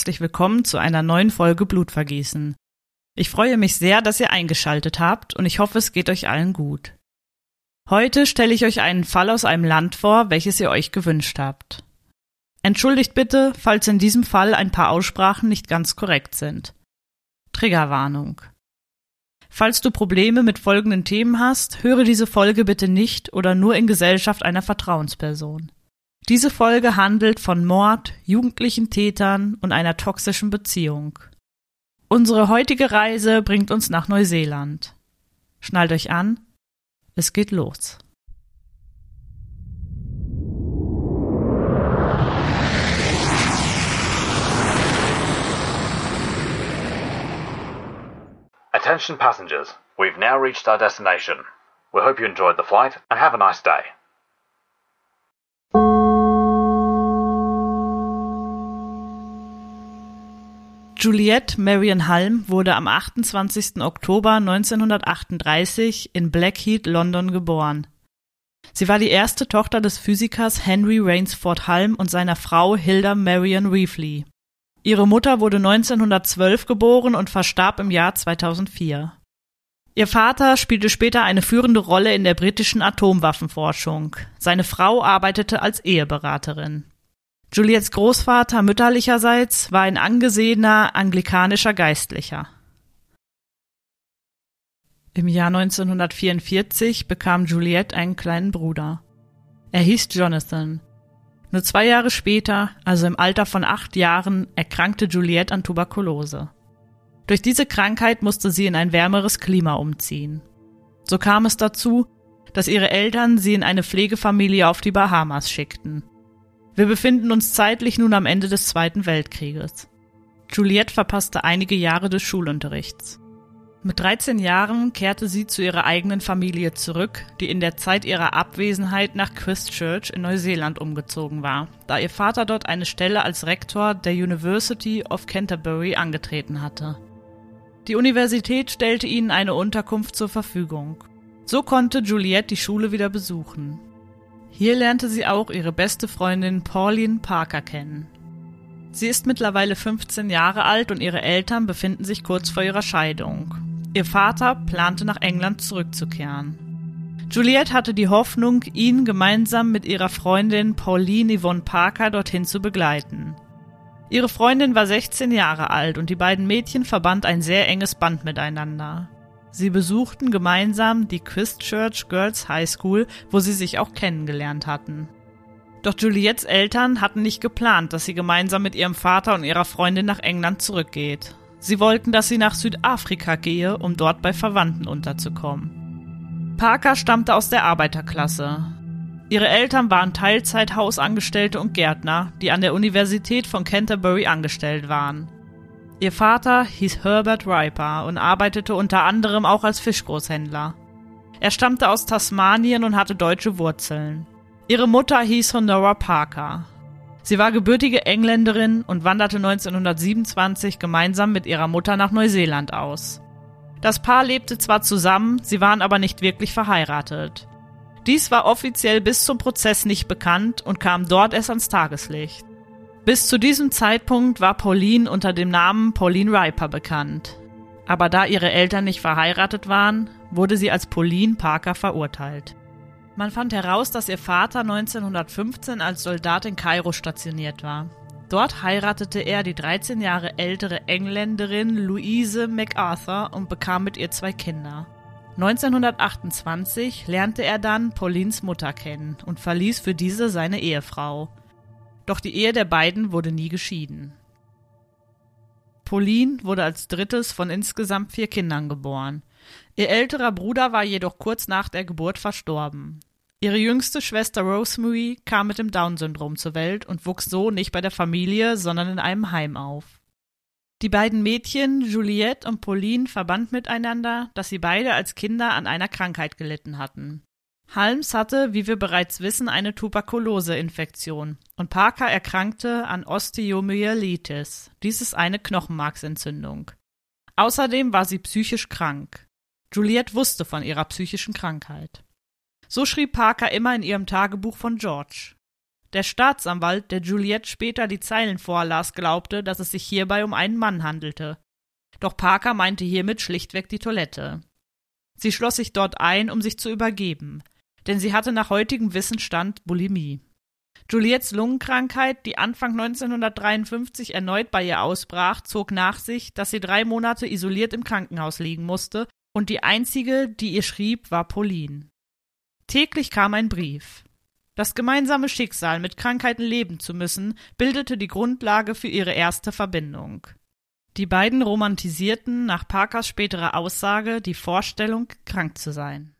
Herzlich willkommen zu einer neuen Folge Blutvergießen. Ich freue mich sehr, dass ihr eingeschaltet habt und ich hoffe, es geht euch allen gut. Heute stelle ich euch einen Fall aus einem Land vor, welches ihr euch gewünscht habt. Entschuldigt bitte, falls in diesem Fall ein paar Aussprachen nicht ganz korrekt sind. Triggerwarnung. Falls du Probleme mit folgenden Themen hast, höre diese Folge bitte nicht oder nur in Gesellschaft einer Vertrauensperson. Diese Folge handelt von Mord, jugendlichen Tätern und einer toxischen Beziehung. Unsere heutige Reise bringt uns nach Neuseeland. Schnallt euch an, es geht los. Attention passengers, we've now reached our destination. We hope you enjoyed the flight and have a nice day. Juliette Marion Halm wurde am 28. Oktober 1938 in Blackheath, London geboren. Sie war die erste Tochter des Physikers Henry Rainsford Halm und seiner Frau Hilda Marion Reefley. Ihre Mutter wurde 1912 geboren und verstarb im Jahr 2004. Ihr Vater spielte später eine führende Rolle in der britischen Atomwaffenforschung. Seine Frau arbeitete als Eheberaterin. Juliettes Großvater mütterlicherseits war ein angesehener anglikanischer Geistlicher. Im Jahr 1944 bekam Juliette einen kleinen Bruder. Er hieß Jonathan. Nur zwei Jahre später, also im Alter von acht Jahren, erkrankte Juliette an Tuberkulose. Durch diese Krankheit musste sie in ein wärmeres Klima umziehen. So kam es dazu, dass ihre Eltern sie in eine Pflegefamilie auf die Bahamas schickten. Wir befinden uns zeitlich nun am Ende des Zweiten Weltkrieges. Juliette verpasste einige Jahre des Schulunterrichts. Mit 13 Jahren kehrte sie zu ihrer eigenen Familie zurück, die in der Zeit ihrer Abwesenheit nach Christchurch in Neuseeland umgezogen war, da ihr Vater dort eine Stelle als Rektor der University of Canterbury angetreten hatte. Die Universität stellte ihnen eine Unterkunft zur Verfügung. So konnte Juliette die Schule wieder besuchen. Hier lernte sie auch ihre beste Freundin Pauline Parker kennen. Sie ist mittlerweile 15 Jahre alt und ihre Eltern befinden sich kurz vor ihrer Scheidung. Ihr Vater plante nach England zurückzukehren. Juliette hatte die Hoffnung, ihn gemeinsam mit ihrer Freundin Pauline Yvonne Parker dorthin zu begleiten. Ihre Freundin war 16 Jahre alt und die beiden Mädchen verband ein sehr enges Band miteinander. Sie besuchten gemeinsam die Christchurch Girls High School, wo sie sich auch kennengelernt hatten. Doch Juliettes Eltern hatten nicht geplant, dass sie gemeinsam mit ihrem Vater und ihrer Freundin nach England zurückgeht. Sie wollten, dass sie nach Südafrika gehe, um dort bei Verwandten unterzukommen. Parker stammte aus der Arbeiterklasse. Ihre Eltern waren Teilzeithausangestellte und Gärtner, die an der Universität von Canterbury angestellt waren. Ihr Vater hieß Herbert Riper und arbeitete unter anderem auch als Fischgroßhändler. Er stammte aus Tasmanien und hatte deutsche Wurzeln. Ihre Mutter hieß Honora Parker. Sie war gebürtige Engländerin und wanderte 1927 gemeinsam mit ihrer Mutter nach Neuseeland aus. Das Paar lebte zwar zusammen, sie waren aber nicht wirklich verheiratet. Dies war offiziell bis zum Prozess nicht bekannt und kam dort erst ans Tageslicht. Bis zu diesem Zeitpunkt war Pauline unter dem Namen Pauline Riper bekannt. Aber da ihre Eltern nicht verheiratet waren, wurde sie als Pauline Parker verurteilt. Man fand heraus, dass ihr Vater 1915 als Soldat in Kairo stationiert war. Dort heiratete er die 13 Jahre ältere Engländerin Louise MacArthur und bekam mit ihr zwei Kinder. 1928 lernte er dann Paulines Mutter kennen und verließ für diese seine Ehefrau. Doch die Ehe der beiden wurde nie geschieden. Pauline wurde als drittes von insgesamt vier Kindern geboren. Ihr älterer Bruder war jedoch kurz nach der Geburt verstorben. Ihre jüngste Schwester Rosemary kam mit dem Down-Syndrom zur Welt und wuchs so nicht bei der Familie, sondern in einem Heim auf. Die beiden Mädchen, Juliette und Pauline, verband miteinander, dass sie beide als Kinder an einer Krankheit gelitten hatten. Halms hatte, wie wir bereits wissen, eine Tuberkuloseinfektion und Parker erkrankte an Osteomyelitis. Dies ist eine Knochenmarksentzündung. Außerdem war sie psychisch krank. Juliette wusste von ihrer psychischen Krankheit. So schrieb Parker immer in ihrem Tagebuch von George. Der Staatsanwalt, der Juliette später die Zeilen vorlas, glaubte, dass es sich hierbei um einen Mann handelte. Doch Parker meinte hiermit schlichtweg die Toilette. Sie schloss sich dort ein, um sich zu übergeben, denn sie hatte nach heutigem Wissensstand Bulimie. Juliettes Lungenkrankheit, die Anfang 1953 erneut bei ihr ausbrach, zog nach sich, dass sie drei Monate isoliert im Krankenhaus liegen musste, und die einzige, die ihr schrieb, war Pauline. Täglich kam ein Brief. Das gemeinsame Schicksal, mit Krankheiten leben zu müssen, bildete die Grundlage für ihre erste Verbindung. Die beiden romantisierten nach Parkers späterer Aussage die Vorstellung, krank zu sein.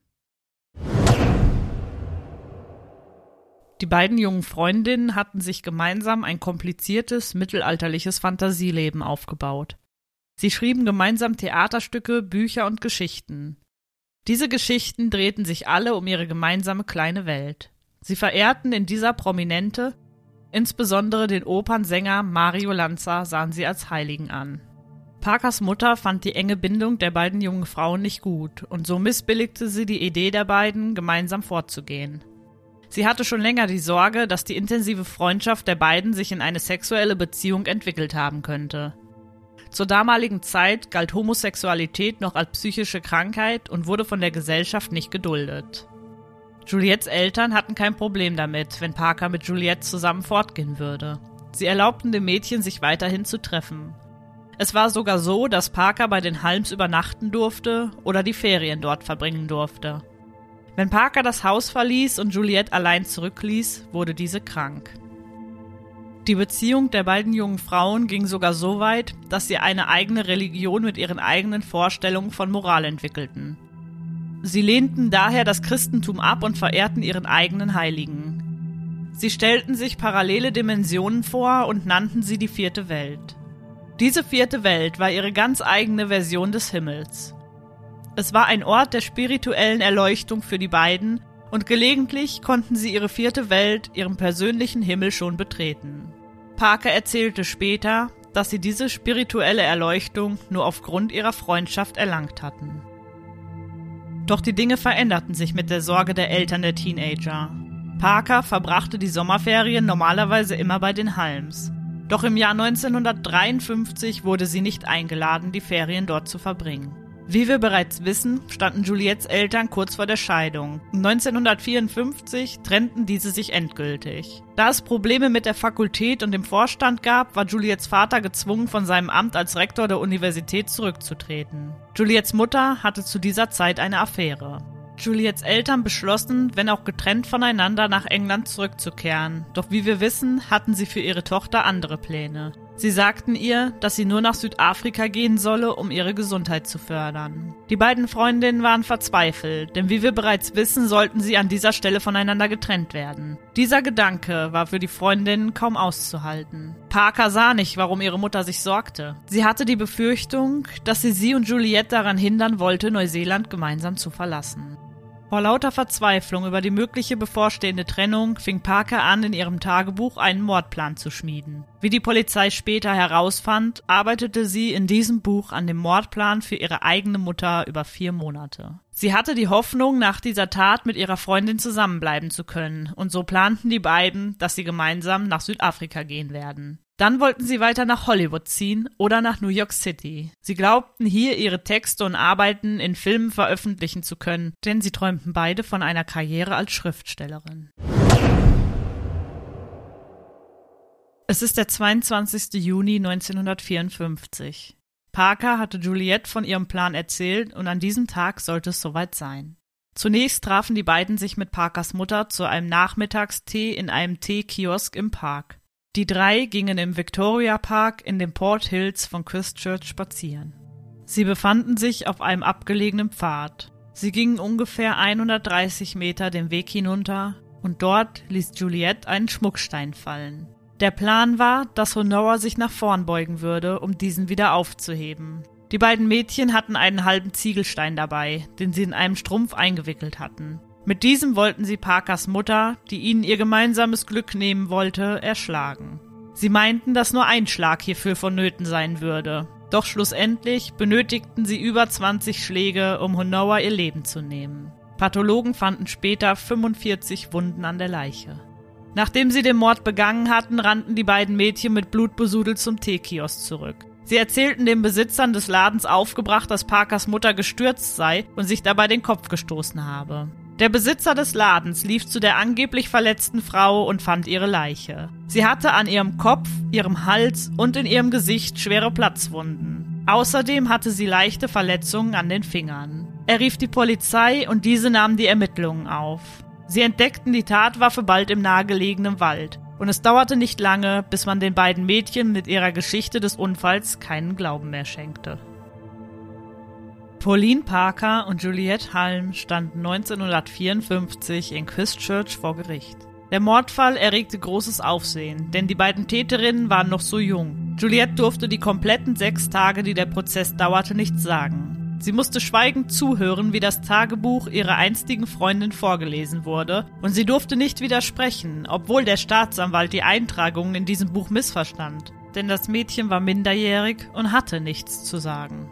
Die beiden jungen Freundinnen hatten sich gemeinsam ein kompliziertes mittelalterliches Fantasieleben aufgebaut. Sie schrieben gemeinsam Theaterstücke, Bücher und Geschichten. Diese Geschichten drehten sich alle um ihre gemeinsame kleine Welt. Sie verehrten in dieser Prominente, insbesondere den Opernsänger Mario Lanza sahen sie als Heiligen an. Parkers Mutter fand die enge Bindung der beiden jungen Frauen nicht gut, und so missbilligte sie die Idee der beiden, gemeinsam fortzugehen. Sie hatte schon länger die Sorge, dass die intensive Freundschaft der beiden sich in eine sexuelle Beziehung entwickelt haben könnte. Zur damaligen Zeit galt Homosexualität noch als psychische Krankheit und wurde von der Gesellschaft nicht geduldet. Juliettes Eltern hatten kein Problem damit, wenn Parker mit Juliette zusammen fortgehen würde. Sie erlaubten dem Mädchen, sich weiterhin zu treffen. Es war sogar so, dass Parker bei den Halms übernachten durfte oder die Ferien dort verbringen durfte. Wenn Parker das Haus verließ und Juliette allein zurückließ, wurde diese krank. Die Beziehung der beiden jungen Frauen ging sogar so weit, dass sie eine eigene Religion mit ihren eigenen Vorstellungen von Moral entwickelten. Sie lehnten daher das Christentum ab und verehrten ihren eigenen Heiligen. Sie stellten sich parallele Dimensionen vor und nannten sie die vierte Welt. Diese vierte Welt war ihre ganz eigene Version des Himmels. Es war ein Ort der spirituellen Erleuchtung für die beiden, und gelegentlich konnten sie ihre vierte Welt, ihren persönlichen Himmel schon betreten. Parker erzählte später, dass sie diese spirituelle Erleuchtung nur aufgrund ihrer Freundschaft erlangt hatten. Doch die Dinge veränderten sich mit der Sorge der Eltern der Teenager. Parker verbrachte die Sommerferien normalerweise immer bei den Halms. Doch im Jahr 1953 wurde sie nicht eingeladen, die Ferien dort zu verbringen. Wie wir bereits wissen, standen Juliettes Eltern kurz vor der Scheidung. 1954 trennten diese sich endgültig. Da es Probleme mit der Fakultät und dem Vorstand gab, war Juliettes Vater gezwungen, von seinem Amt als Rektor der Universität zurückzutreten. Juliettes Mutter hatte zu dieser Zeit eine Affäre. Juliettes Eltern beschlossen, wenn auch getrennt voneinander, nach England zurückzukehren. Doch wie wir wissen, hatten sie für ihre Tochter andere Pläne. Sie sagten ihr, dass sie nur nach Südafrika gehen solle, um ihre Gesundheit zu fördern. Die beiden Freundinnen waren verzweifelt, denn wie wir bereits wissen, sollten sie an dieser Stelle voneinander getrennt werden. Dieser Gedanke war für die Freundinnen kaum auszuhalten. Parker sah nicht, warum ihre Mutter sich sorgte. Sie hatte die Befürchtung, dass sie sie und Juliette daran hindern wollte, Neuseeland gemeinsam zu verlassen. Vor lauter Verzweiflung über die mögliche bevorstehende Trennung fing Parker an, in ihrem Tagebuch einen Mordplan zu schmieden. Wie die Polizei später herausfand, arbeitete sie in diesem Buch an dem Mordplan für ihre eigene Mutter über vier Monate. Sie hatte die Hoffnung, nach dieser Tat mit ihrer Freundin zusammenbleiben zu können, und so planten die beiden, dass sie gemeinsam nach Südafrika gehen werden. Dann wollten sie weiter nach Hollywood ziehen oder nach New York City. Sie glaubten, hier ihre Texte und Arbeiten in Filmen veröffentlichen zu können, denn sie träumten beide von einer Karriere als Schriftstellerin. Es ist der 22. Juni 1954. Parker hatte Juliette von ihrem Plan erzählt und an diesem Tag sollte es soweit sein. Zunächst trafen die beiden sich mit Parkers Mutter zu einem Nachmittagstee in einem Teekiosk im Park. Die drei gingen im Victoria Park in den Port Hills von Christchurch spazieren. Sie befanden sich auf einem abgelegenen Pfad. Sie gingen ungefähr 130 Meter den Weg hinunter und dort ließ Juliette einen Schmuckstein fallen. Der Plan war, dass Honora sich nach vorn beugen würde, um diesen wieder aufzuheben. Die beiden Mädchen hatten einen halben Ziegelstein dabei, den sie in einem Strumpf eingewickelt hatten. Mit diesem wollten sie Parkers Mutter, die ihnen ihr gemeinsames Glück nehmen wollte, erschlagen. Sie meinten, dass nur ein Schlag hierfür vonnöten sein würde. Doch schlussendlich benötigten sie über 20 Schläge, um Honoa ihr Leben zu nehmen. Pathologen fanden später 45 Wunden an der Leiche. Nachdem sie den Mord begangen hatten, rannten die beiden Mädchen mit Blutbesudel zum Teekiosk zurück. Sie erzählten den Besitzern des Ladens aufgebracht, dass Parkers Mutter gestürzt sei und sich dabei den Kopf gestoßen habe. Der Besitzer des Ladens lief zu der angeblich verletzten Frau und fand ihre Leiche. Sie hatte an ihrem Kopf, ihrem Hals und in ihrem Gesicht schwere Platzwunden. Außerdem hatte sie leichte Verletzungen an den Fingern. Er rief die Polizei und diese nahmen die Ermittlungen auf. Sie entdeckten die Tatwaffe bald im nahegelegenen Wald. Und es dauerte nicht lange, bis man den beiden Mädchen mit ihrer Geschichte des Unfalls keinen Glauben mehr schenkte. Pauline Parker und Juliette Halm standen 1954 in Christchurch vor Gericht. Der Mordfall erregte großes Aufsehen, denn die beiden Täterinnen waren noch so jung. Juliette durfte die kompletten sechs Tage, die der Prozess dauerte, nichts sagen. Sie musste schweigend zuhören, wie das Tagebuch ihrer einstigen Freundin vorgelesen wurde, und sie durfte nicht widersprechen, obwohl der Staatsanwalt die Eintragungen in diesem Buch missverstand. Denn das Mädchen war minderjährig und hatte nichts zu sagen.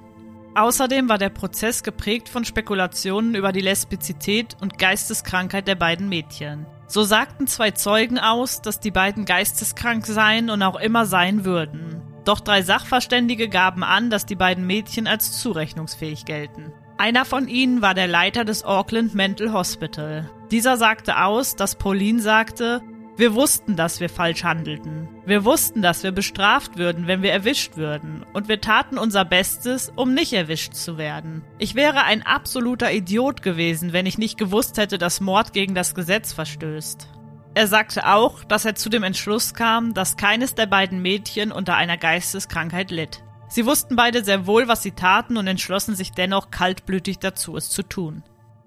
Außerdem war der Prozess geprägt von Spekulationen über die Lesbizität und Geisteskrankheit der beiden Mädchen. So sagten zwei Zeugen aus, dass die beiden geisteskrank seien und auch immer sein würden. Doch drei Sachverständige gaben an, dass die beiden Mädchen als zurechnungsfähig gelten. Einer von ihnen war der Leiter des Auckland Mental Hospital. Dieser sagte aus, dass Pauline sagte, wir wussten, dass wir falsch handelten. Wir wussten, dass wir bestraft würden, wenn wir erwischt würden. Und wir taten unser Bestes, um nicht erwischt zu werden. Ich wäre ein absoluter Idiot gewesen, wenn ich nicht gewusst hätte, dass Mord gegen das Gesetz verstößt. Er sagte auch, dass er zu dem Entschluss kam, dass keines der beiden Mädchen unter einer Geisteskrankheit litt. Sie wussten beide sehr wohl, was sie taten und entschlossen sich dennoch kaltblütig dazu, es zu tun.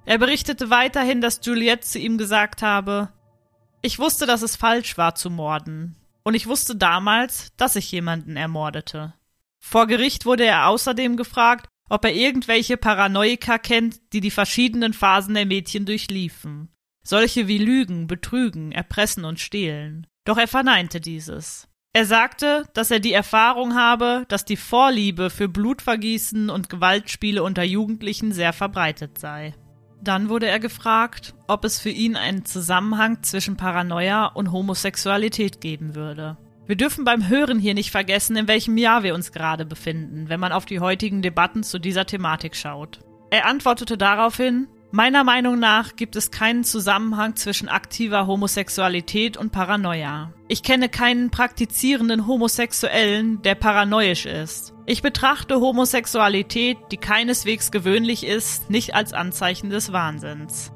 Er berichtete weiterhin, dass Juliette zu ihm gesagt habe, ich wusste, dass es falsch war zu morden. Und ich wusste damals, dass ich jemanden ermordete. Vor Gericht wurde er außerdem gefragt, ob er irgendwelche Paranoika kennt, die die verschiedenen Phasen der Mädchen durchliefen. Solche wie Lügen, Betrügen, Erpressen und Stehlen. Doch er verneinte dieses. Er sagte, dass er die Erfahrung habe, dass die Vorliebe für Blutvergießen und Gewaltspiele unter Jugendlichen sehr verbreitet sei. Dann wurde er gefragt, ob es für ihn einen Zusammenhang zwischen Paranoia und Homosexualität geben würde. Wir dürfen beim Hören hier nicht vergessen, in welchem Jahr wir uns gerade befinden, wenn man auf die heutigen Debatten zu dieser Thematik schaut. Er antwortete daraufhin, Meiner Meinung nach gibt es keinen Zusammenhang zwischen aktiver Homosexualität und Paranoia. Ich kenne keinen praktizierenden Homosexuellen, der paranoisch ist. Ich betrachte Homosexualität, die keineswegs gewöhnlich ist, nicht als Anzeichen des Wahnsinns.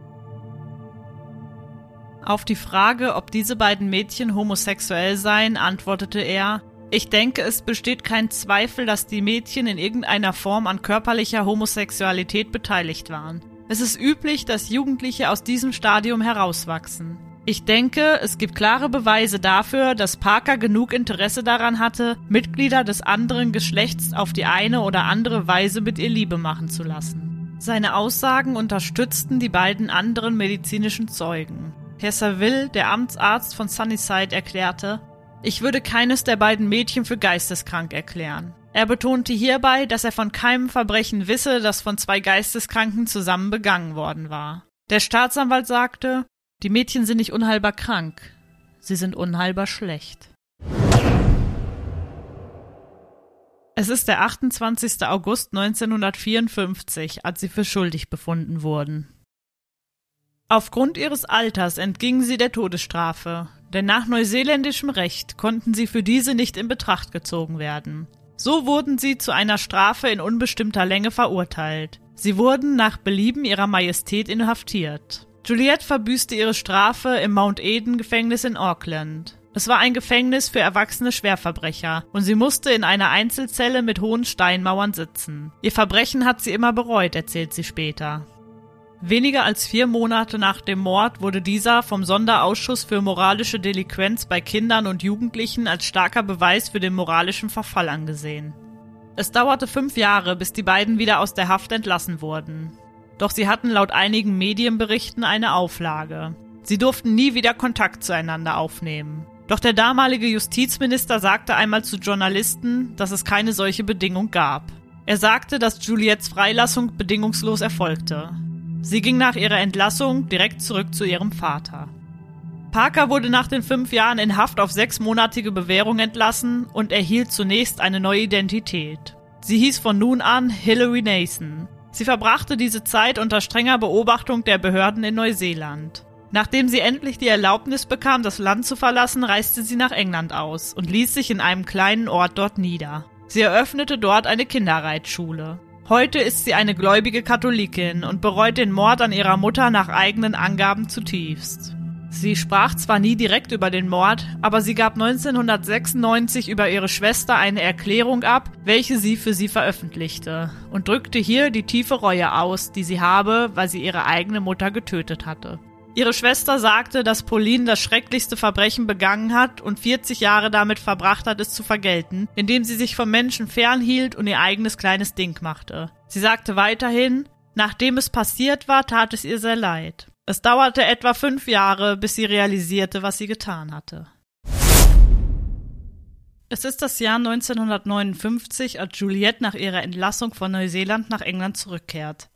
Auf die Frage, ob diese beiden Mädchen homosexuell seien, antwortete er, ich denke, es besteht kein Zweifel, dass die Mädchen in irgendeiner Form an körperlicher Homosexualität beteiligt waren. Es ist üblich, dass Jugendliche aus diesem Stadium herauswachsen. Ich denke, es gibt klare Beweise dafür, dass Parker genug Interesse daran hatte, Mitglieder des anderen Geschlechts auf die eine oder andere Weise mit ihr Liebe machen zu lassen. Seine Aussagen unterstützten die beiden anderen medizinischen Zeugen. Herr Saville, der Amtsarzt von Sunnyside, erklärte, ich würde keines der beiden Mädchen für geisteskrank erklären. Er betonte hierbei, dass er von keinem Verbrechen wisse, das von zwei Geisteskranken zusammen begangen worden war. Der Staatsanwalt sagte, die Mädchen sind nicht unheilbar krank, sie sind unheilbar schlecht. Es ist der 28. August 1954, als sie für schuldig befunden wurden. Aufgrund ihres Alters entgingen sie der Todesstrafe, denn nach neuseeländischem Recht konnten sie für diese nicht in Betracht gezogen werden. So wurden sie zu einer Strafe in unbestimmter Länge verurteilt. Sie wurden nach Belieben ihrer Majestät inhaftiert. Juliette verbüßte ihre Strafe im Mount Eden Gefängnis in Auckland. Es war ein Gefängnis für erwachsene Schwerverbrecher und sie musste in einer Einzelzelle mit hohen Steinmauern sitzen. Ihr Verbrechen hat sie immer bereut, erzählt sie später. Weniger als vier Monate nach dem Mord wurde dieser vom Sonderausschuss für moralische Delinquenz bei Kindern und Jugendlichen als starker Beweis für den moralischen Verfall angesehen. Es dauerte fünf Jahre, bis die beiden wieder aus der Haft entlassen wurden. Doch sie hatten laut einigen Medienberichten eine Auflage. Sie durften nie wieder Kontakt zueinander aufnehmen. Doch der damalige Justizminister sagte einmal zu Journalisten, dass es keine solche Bedingung gab. Er sagte, dass Juliettes Freilassung bedingungslos erfolgte. Sie ging nach ihrer Entlassung direkt zurück zu ihrem Vater. Parker wurde nach den fünf Jahren in Haft auf sechsmonatige Bewährung entlassen und erhielt zunächst eine neue Identität. Sie hieß von nun an Hilary Nason. Sie verbrachte diese Zeit unter strenger Beobachtung der Behörden in Neuseeland. Nachdem sie endlich die Erlaubnis bekam, das Land zu verlassen, reiste sie nach England aus und ließ sich in einem kleinen Ort dort nieder. Sie eröffnete dort eine Kinderreitschule. Heute ist sie eine gläubige Katholikin und bereut den Mord an ihrer Mutter nach eigenen Angaben zutiefst. Sie sprach zwar nie direkt über den Mord, aber sie gab 1996 über ihre Schwester eine Erklärung ab, welche sie für sie veröffentlichte, und drückte hier die tiefe Reue aus, die sie habe, weil sie ihre eigene Mutter getötet hatte. Ihre Schwester sagte, dass Pauline das schrecklichste Verbrechen begangen hat und 40 Jahre damit verbracht hat, es zu vergelten, indem sie sich vom Menschen fernhielt und ihr eigenes kleines Ding machte. Sie sagte weiterhin, nachdem es passiert war, tat es ihr sehr leid. Es dauerte etwa fünf Jahre, bis sie realisierte, was sie getan hatte. Es ist das Jahr 1959, als Juliette nach ihrer Entlassung von Neuseeland nach England zurückkehrt.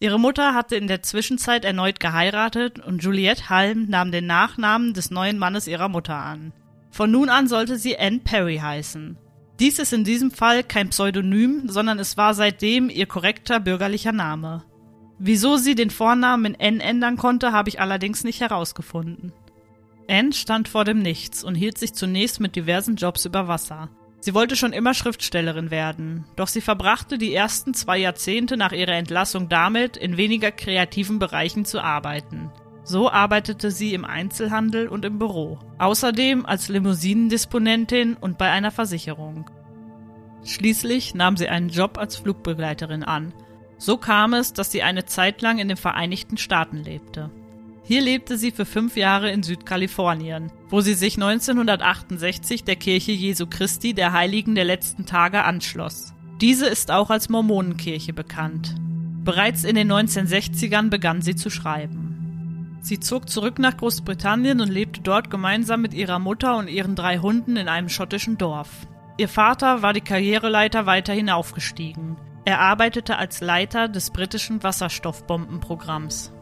Ihre Mutter hatte in der Zwischenzeit erneut geheiratet und Juliette Halm nahm den Nachnamen des neuen Mannes ihrer Mutter an. Von nun an sollte sie Anne Perry heißen. Dies ist in diesem Fall kein Pseudonym, sondern es war seitdem ihr korrekter bürgerlicher Name. Wieso sie den Vornamen in N ändern konnte, habe ich allerdings nicht herausgefunden. Anne stand vor dem Nichts und hielt sich zunächst mit diversen Jobs über Wasser. Sie wollte schon immer Schriftstellerin werden, doch sie verbrachte die ersten zwei Jahrzehnte nach ihrer Entlassung damit, in weniger kreativen Bereichen zu arbeiten. So arbeitete sie im Einzelhandel und im Büro, außerdem als Limousinendisponentin und bei einer Versicherung. Schließlich nahm sie einen Job als Flugbegleiterin an, so kam es, dass sie eine Zeit lang in den Vereinigten Staaten lebte. Hier lebte sie für fünf Jahre in Südkalifornien, wo sie sich 1968 der Kirche Jesu Christi der Heiligen der letzten Tage anschloss. Diese ist auch als Mormonenkirche bekannt. Bereits in den 1960ern begann sie zu schreiben. Sie zog zurück nach Großbritannien und lebte dort gemeinsam mit ihrer Mutter und ihren drei Hunden in einem schottischen Dorf. Ihr Vater war die Karriereleiter weiter hinaufgestiegen. Er arbeitete als Leiter des britischen Wasserstoffbombenprogramms.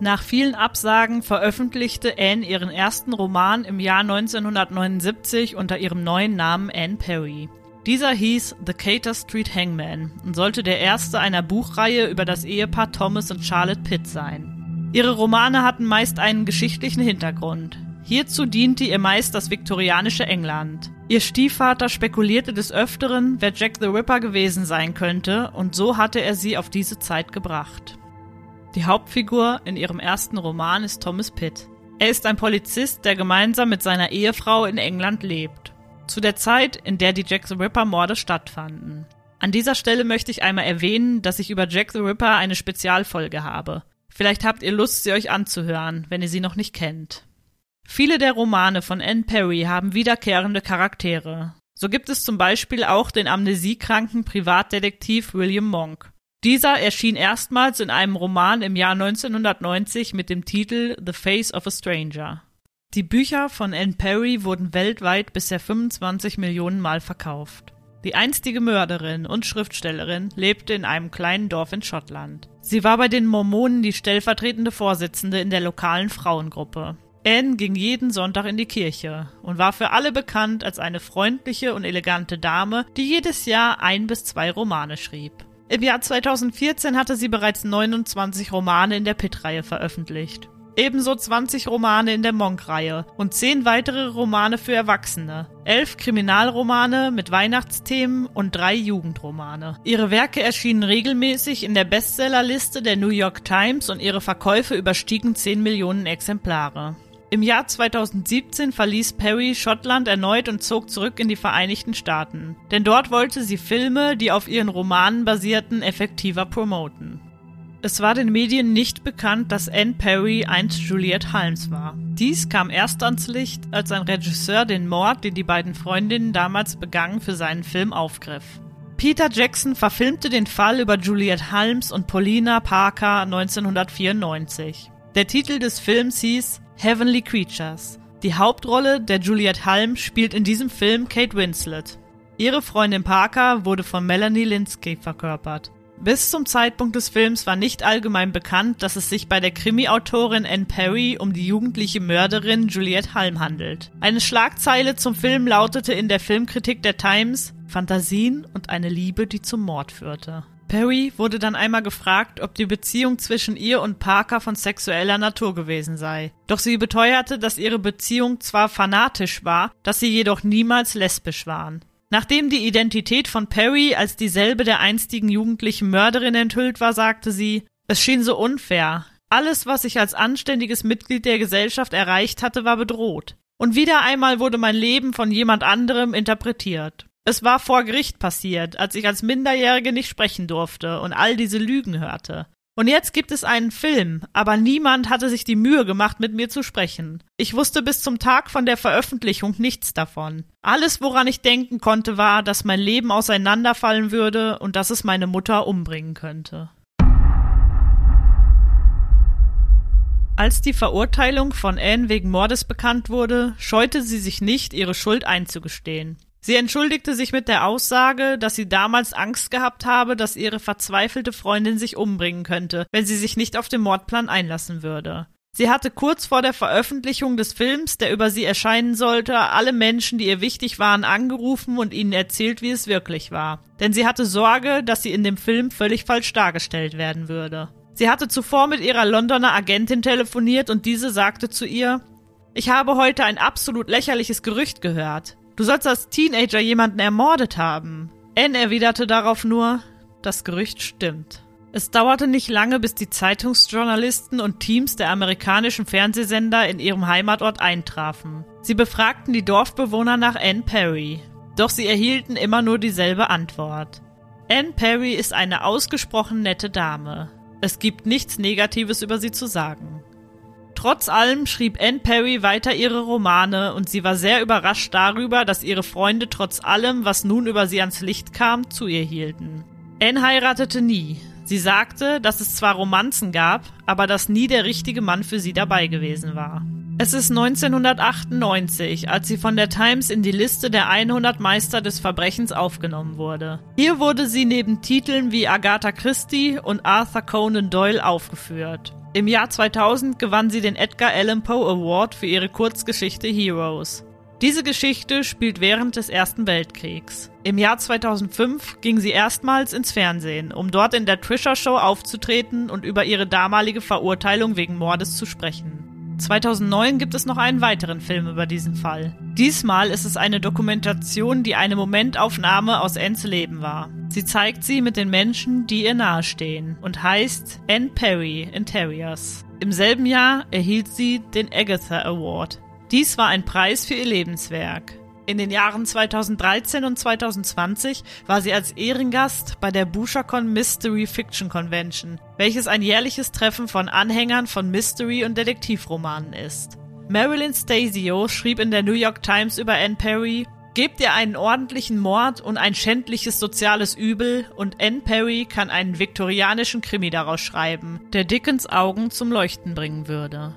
Nach vielen Absagen veröffentlichte Anne ihren ersten Roman im Jahr 1979 unter ihrem neuen Namen Anne Perry. Dieser hieß The Cater Street Hangman und sollte der erste einer Buchreihe über das Ehepaar Thomas und Charlotte Pitt sein. Ihre Romane hatten meist einen geschichtlichen Hintergrund. Hierzu diente ihr meist das viktorianische England. Ihr Stiefvater spekulierte des Öfteren, wer Jack the Ripper gewesen sein könnte, und so hatte er sie auf diese Zeit gebracht. Die Hauptfigur in ihrem ersten Roman ist Thomas Pitt. Er ist ein Polizist, der gemeinsam mit seiner Ehefrau in England lebt. Zu der Zeit, in der die Jack the Ripper Morde stattfanden. An dieser Stelle möchte ich einmal erwähnen, dass ich über Jack the Ripper eine Spezialfolge habe. Vielleicht habt ihr Lust, sie euch anzuhören, wenn ihr sie noch nicht kennt. Viele der Romane von Anne Perry haben wiederkehrende Charaktere. So gibt es zum Beispiel auch den amnesiekranken Privatdetektiv William Monk. Dieser erschien erstmals in einem Roman im Jahr 1990 mit dem Titel The Face of a Stranger. Die Bücher von Anne Perry wurden weltweit bisher 25 Millionen Mal verkauft. Die einstige Mörderin und Schriftstellerin lebte in einem kleinen Dorf in Schottland. Sie war bei den Mormonen die stellvertretende Vorsitzende in der lokalen Frauengruppe. Anne ging jeden Sonntag in die Kirche und war für alle bekannt als eine freundliche und elegante Dame, die jedes Jahr ein bis zwei Romane schrieb. Im Jahr 2014 hatte sie bereits 29 Romane in der Pitt-Reihe veröffentlicht. Ebenso 20 Romane in der Monk-Reihe und 10 weitere Romane für Erwachsene, 11 Kriminalromane mit Weihnachtsthemen und 3 Jugendromane. Ihre Werke erschienen regelmäßig in der Bestsellerliste der New York Times und ihre Verkäufe überstiegen 10 Millionen Exemplare. Im Jahr 2017 verließ Perry Schottland erneut und zog zurück in die Vereinigten Staaten, denn dort wollte sie Filme, die auf ihren Romanen basierten, effektiver promoten. Es war den Medien nicht bekannt, dass Anne Perry einst Juliette Holmes war. Dies kam erst ans Licht, als ein Regisseur den Mord, den die beiden Freundinnen damals begangen, für seinen Film aufgriff. Peter Jackson verfilmte den Fall über Juliette Holmes und Paulina Parker 1994. Der Titel des Films hieß Heavenly Creatures. Die Hauptrolle der Juliette Halm spielt in diesem Film Kate Winslet. Ihre Freundin Parker wurde von Melanie Linsky verkörpert. Bis zum Zeitpunkt des Films war nicht allgemein bekannt, dass es sich bei der Krimi-Autorin Anne Perry um die jugendliche Mörderin Juliette Halm handelt. Eine Schlagzeile zum Film lautete in der Filmkritik der Times Fantasien und eine Liebe, die zum Mord führte. Perry wurde dann einmal gefragt, ob die Beziehung zwischen ihr und Parker von sexueller Natur gewesen sei. Doch sie beteuerte, dass ihre Beziehung zwar fanatisch war, dass sie jedoch niemals lesbisch waren. Nachdem die Identität von Perry als dieselbe der einstigen jugendlichen Mörderin enthüllt war, sagte sie, es schien so unfair. Alles, was ich als anständiges Mitglied der Gesellschaft erreicht hatte, war bedroht. Und wieder einmal wurde mein Leben von jemand anderem interpretiert. Es war vor Gericht passiert, als ich als Minderjährige nicht sprechen durfte und all diese Lügen hörte. Und jetzt gibt es einen Film, aber niemand hatte sich die Mühe gemacht, mit mir zu sprechen. Ich wusste bis zum Tag von der Veröffentlichung nichts davon. Alles, woran ich denken konnte, war, dass mein Leben auseinanderfallen würde und dass es meine Mutter umbringen könnte. Als die Verurteilung von Anne wegen Mordes bekannt wurde, scheute sie sich nicht, ihre Schuld einzugestehen. Sie entschuldigte sich mit der Aussage, dass sie damals Angst gehabt habe, dass ihre verzweifelte Freundin sich umbringen könnte, wenn sie sich nicht auf den Mordplan einlassen würde. Sie hatte kurz vor der Veröffentlichung des Films, der über sie erscheinen sollte, alle Menschen, die ihr wichtig waren, angerufen und ihnen erzählt, wie es wirklich war. Denn sie hatte Sorge, dass sie in dem Film völlig falsch dargestellt werden würde. Sie hatte zuvor mit ihrer Londoner Agentin telefoniert und diese sagte zu ihr, ich habe heute ein absolut lächerliches Gerücht gehört. Du sollst als Teenager jemanden ermordet haben. Anne erwiderte darauf nur, das Gerücht stimmt. Es dauerte nicht lange, bis die Zeitungsjournalisten und Teams der amerikanischen Fernsehsender in ihrem Heimatort eintrafen. Sie befragten die Dorfbewohner nach Anne Perry. Doch sie erhielten immer nur dieselbe Antwort. Anne Perry ist eine ausgesprochen nette Dame. Es gibt nichts Negatives über sie zu sagen. Trotz allem schrieb Anne Perry weiter ihre Romane und sie war sehr überrascht darüber, dass ihre Freunde trotz allem, was nun über sie ans Licht kam, zu ihr hielten. Anne heiratete nie. Sie sagte, dass es zwar Romanzen gab, aber dass nie der richtige Mann für sie dabei gewesen war. Es ist 1998, als sie von der Times in die Liste der 100 Meister des Verbrechens aufgenommen wurde. Hier wurde sie neben Titeln wie Agatha Christie und Arthur Conan Doyle aufgeführt. Im Jahr 2000 gewann sie den Edgar Allan Poe Award für ihre Kurzgeschichte Heroes. Diese Geschichte spielt während des Ersten Weltkriegs. Im Jahr 2005 ging sie erstmals ins Fernsehen, um dort in der Trisha Show aufzutreten und über ihre damalige Verurteilung wegen Mordes zu sprechen. 2009 gibt es noch einen weiteren Film über diesen Fall. Diesmal ist es eine Dokumentation, die eine Momentaufnahme aus Anns Leben war. Sie zeigt sie mit den Menschen, die ihr nahestehen und heißt Anne Perry in Terriers. Im selben Jahr erhielt sie den Agatha Award. Dies war ein Preis für ihr Lebenswerk. In den Jahren 2013 und 2020 war sie als Ehrengast bei der BushaCon Mystery Fiction Convention, welches ein jährliches Treffen von Anhängern von Mystery- und Detektivromanen ist. Marilyn Stasio schrieb in der New York Times über Anne Perry, Gebt ihr einen ordentlichen Mord und ein schändliches soziales Übel und Anne Perry kann einen viktorianischen Krimi daraus schreiben, der Dickens Augen zum Leuchten bringen würde.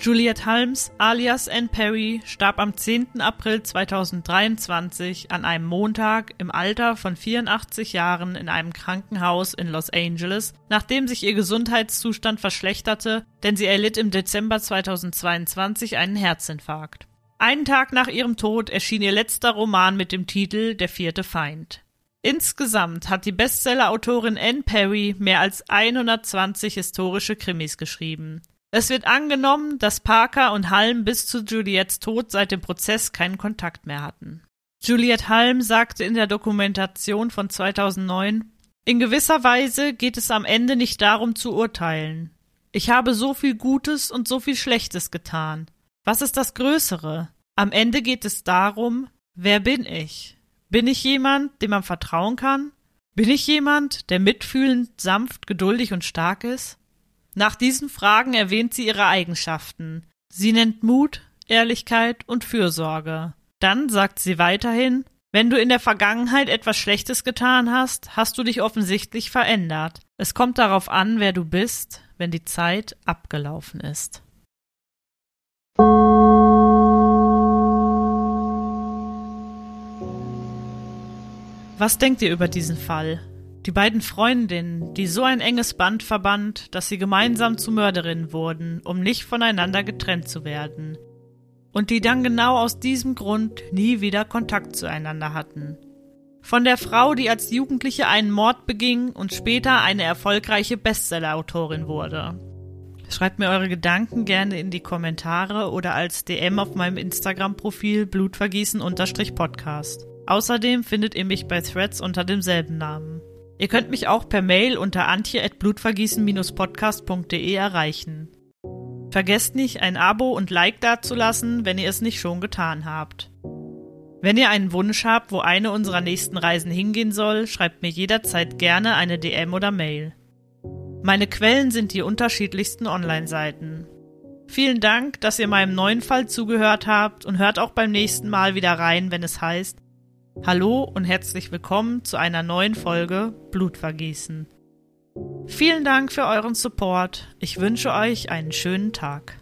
Juliette Holmes alias Anne Perry starb am 10. April 2023 an einem Montag im Alter von 84 Jahren in einem Krankenhaus in Los Angeles, nachdem sich ihr Gesundheitszustand verschlechterte, denn sie erlitt im Dezember 2022 einen Herzinfarkt. Einen Tag nach ihrem Tod erschien ihr letzter Roman mit dem Titel Der vierte Feind. Insgesamt hat die Bestsellerautorin Anne Perry mehr als 120 historische Krimis geschrieben. Es wird angenommen, dass Parker und Halm bis zu Juliettes Tod seit dem Prozess keinen Kontakt mehr hatten. Juliette Halm sagte in der Dokumentation von 2009, in gewisser Weise geht es am Ende nicht darum zu urteilen. Ich habe so viel Gutes und so viel Schlechtes getan. Was ist das Größere? Am Ende geht es darum, wer bin ich? Bin ich jemand, dem man vertrauen kann? Bin ich jemand, der mitfühlend, sanft, geduldig und stark ist? Nach diesen Fragen erwähnt sie ihre Eigenschaften. Sie nennt Mut, Ehrlichkeit und Fürsorge. Dann sagt sie weiterhin, wenn du in der Vergangenheit etwas Schlechtes getan hast, hast du dich offensichtlich verändert. Es kommt darauf an, wer du bist, wenn die Zeit abgelaufen ist. Was denkt ihr über diesen Fall? Die beiden Freundinnen, die so ein enges Band verband, dass sie gemeinsam zu Mörderinnen wurden, um nicht voneinander getrennt zu werden. Und die dann genau aus diesem Grund nie wieder Kontakt zueinander hatten. Von der Frau, die als Jugendliche einen Mord beging und später eine erfolgreiche Bestsellerautorin wurde. Schreibt mir eure Gedanken gerne in die Kommentare oder als DM auf meinem Instagram-Profil blutvergießen-podcast. Außerdem findet ihr mich bei Threads unter demselben Namen. Ihr könnt mich auch per Mail unter antje.blutvergießen-podcast.de erreichen. Vergesst nicht, ein Abo und Like dazulassen, wenn ihr es nicht schon getan habt. Wenn ihr einen Wunsch habt, wo eine unserer nächsten Reisen hingehen soll, schreibt mir jederzeit gerne eine DM oder Mail. Meine Quellen sind die unterschiedlichsten Online-Seiten. Vielen Dank, dass ihr meinem neuen Fall zugehört habt und hört auch beim nächsten Mal wieder rein, wenn es heißt Hallo und herzlich willkommen zu einer neuen Folge Blutvergießen. Vielen Dank für euren Support. Ich wünsche euch einen schönen Tag.